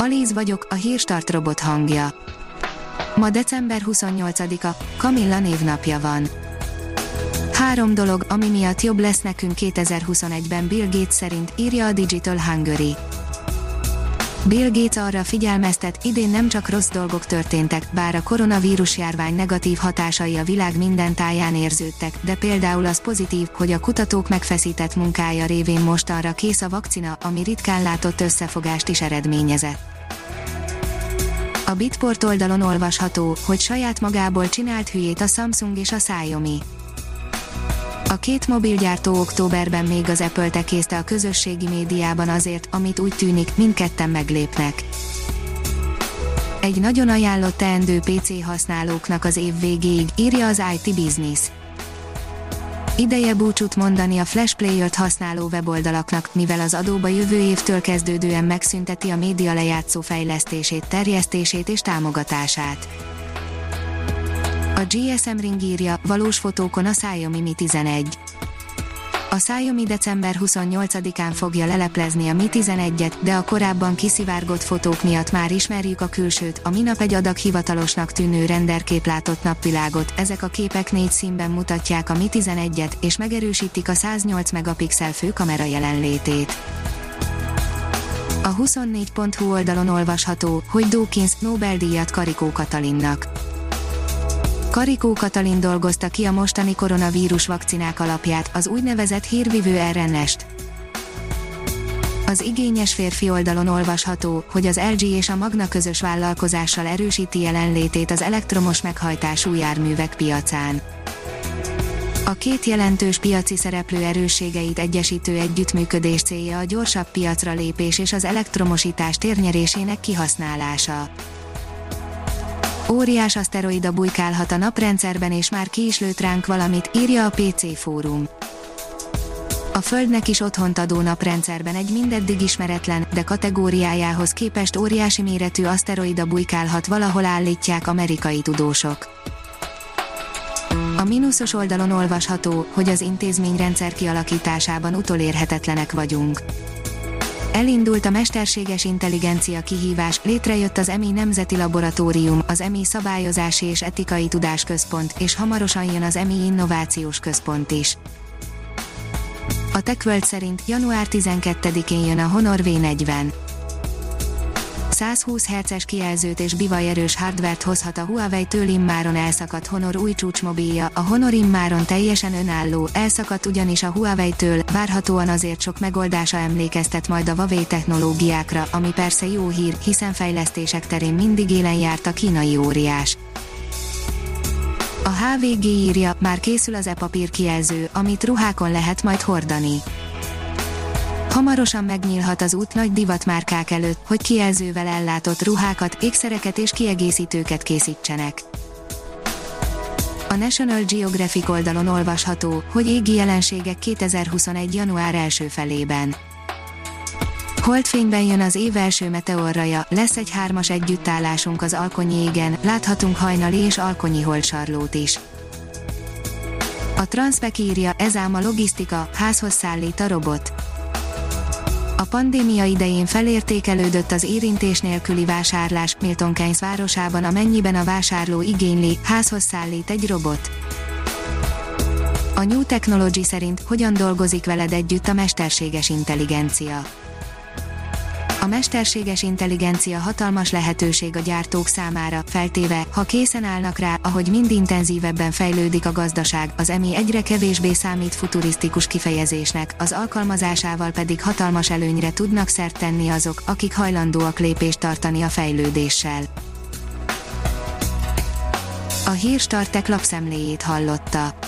Alíz vagyok, a hírstart robot hangja. Ma december 28-a, Kamilla névnapja van. Három dolog, ami miatt jobb lesz nekünk 2021-ben Bill Gates szerint, írja a Digital Hungary. Bill Gates arra figyelmeztet, idén nem csak rossz dolgok történtek, bár a koronavírus járvány negatív hatásai a világ minden táján érződtek, de például az pozitív, hogy a kutatók megfeszített munkája révén most arra kész a vakcina, ami ritkán látott összefogást is eredményezett. A Bitport oldalon olvasható, hogy saját magából csinált hülyét a Samsung és a Xiaomi. A két mobilgyártó októberben még az Apple tekézte a közösségi médiában azért, amit úgy tűnik, mindketten meglépnek. Egy nagyon ajánlott teendő PC használóknak az év végéig, írja az IT Business. Ideje búcsút mondani a Flash Player-t használó weboldalaknak, mivel az adóba jövő évtől kezdődően megszünteti a média lejátszó fejlesztését, terjesztését és támogatását. A GSM Ring írja, valós fotókon a Xiaomi Mi 11. A Xiaomi december 28-án fogja leleplezni a Mi 11-et, de a korábban kiszivárgott fotók miatt már ismerjük a külsőt, a minap egy adag hivatalosnak tűnő renderkép látott napvilágot, ezek a képek négy színben mutatják a Mi 11-et, és megerősítik a 108 megapixel főkamera jelenlétét. A 24.hu oldalon olvasható, hogy Dawkins Nobel-díjat Karikó Katalinnak. Karikó Katalin dolgozta ki a mostani koronavírus vakcinák alapját, az úgynevezett hírvivő RNS-t. Az igényes férfi oldalon olvasható, hogy az LG és a Magna közös vállalkozással erősíti jelenlétét az elektromos meghajtású járművek piacán. A két jelentős piaci szereplő erősségeit egyesítő együttműködés célja a gyorsabb piacra lépés és az elektromosítás térnyerésének kihasználása. Óriás aszteroida bujkálhat a naprendszerben és már ki is lőtt ránk valamit, írja a PC fórum. A Földnek is otthont adó naprendszerben egy mindeddig ismeretlen, de kategóriájához képest óriási méretű aszteroida bujkálhat valahol állítják amerikai tudósok. A mínuszos oldalon olvasható, hogy az intézményrendszer kialakításában utolérhetetlenek vagyunk. Elindult a mesterséges intelligencia kihívás, létrejött az EMI Nemzeti Laboratórium, az EMI Szabályozási és Etikai Tudásközpont, és hamarosan jön az EMI Innovációs Központ is. A TechWorld szerint január 12-én jön a Honor V40. 120 Hz-es kijelzőt és bivajerős hardvert hozhat a Huawei-től immáron elszakadt Honor új csúcsmobilja, a Honor immáron teljesen önálló, elszakadt ugyanis a Huawei-től, várhatóan azért sok megoldása emlékeztet majd a Huawei technológiákra, ami persze jó hír, hiszen fejlesztések terén mindig élen járt a kínai óriás. A HVG írja, már készül az e-papír kijelző, amit ruhákon lehet majd hordani. Hamarosan megnyílhat az út nagy divatmárkák előtt, hogy kijelzővel ellátott ruhákat, ékszereket és kiegészítőket készítsenek. A National Geographic oldalon olvasható, hogy égi jelenségek 2021. január első felében. Holdfényben jön az év első meteorraja, lesz egy hármas együttállásunk az Alkonyi égen, láthatunk hajnali és alkonyi holdsarlót is. A Transpec írja, ez ám a logisztika, házhoz szállít a robot. A pandémia idején felértékelődött az érintés nélküli vásárlás Milton Keynes városában, amennyiben a vásárló igényli, házhoz szállít egy robot. A New Technology szerint hogyan dolgozik veled együtt a mesterséges intelligencia. A mesterséges intelligencia hatalmas lehetőség a gyártók számára, feltéve, ha készen állnak rá, ahogy mind intenzívebben fejlődik a gazdaság, az EMI egyre kevésbé számít futurisztikus kifejezésnek, az alkalmazásával pedig hatalmas előnyre tudnak szert tenni azok, akik hajlandóak lépést tartani a fejlődéssel. A hírstartek lapszemléjét hallotta.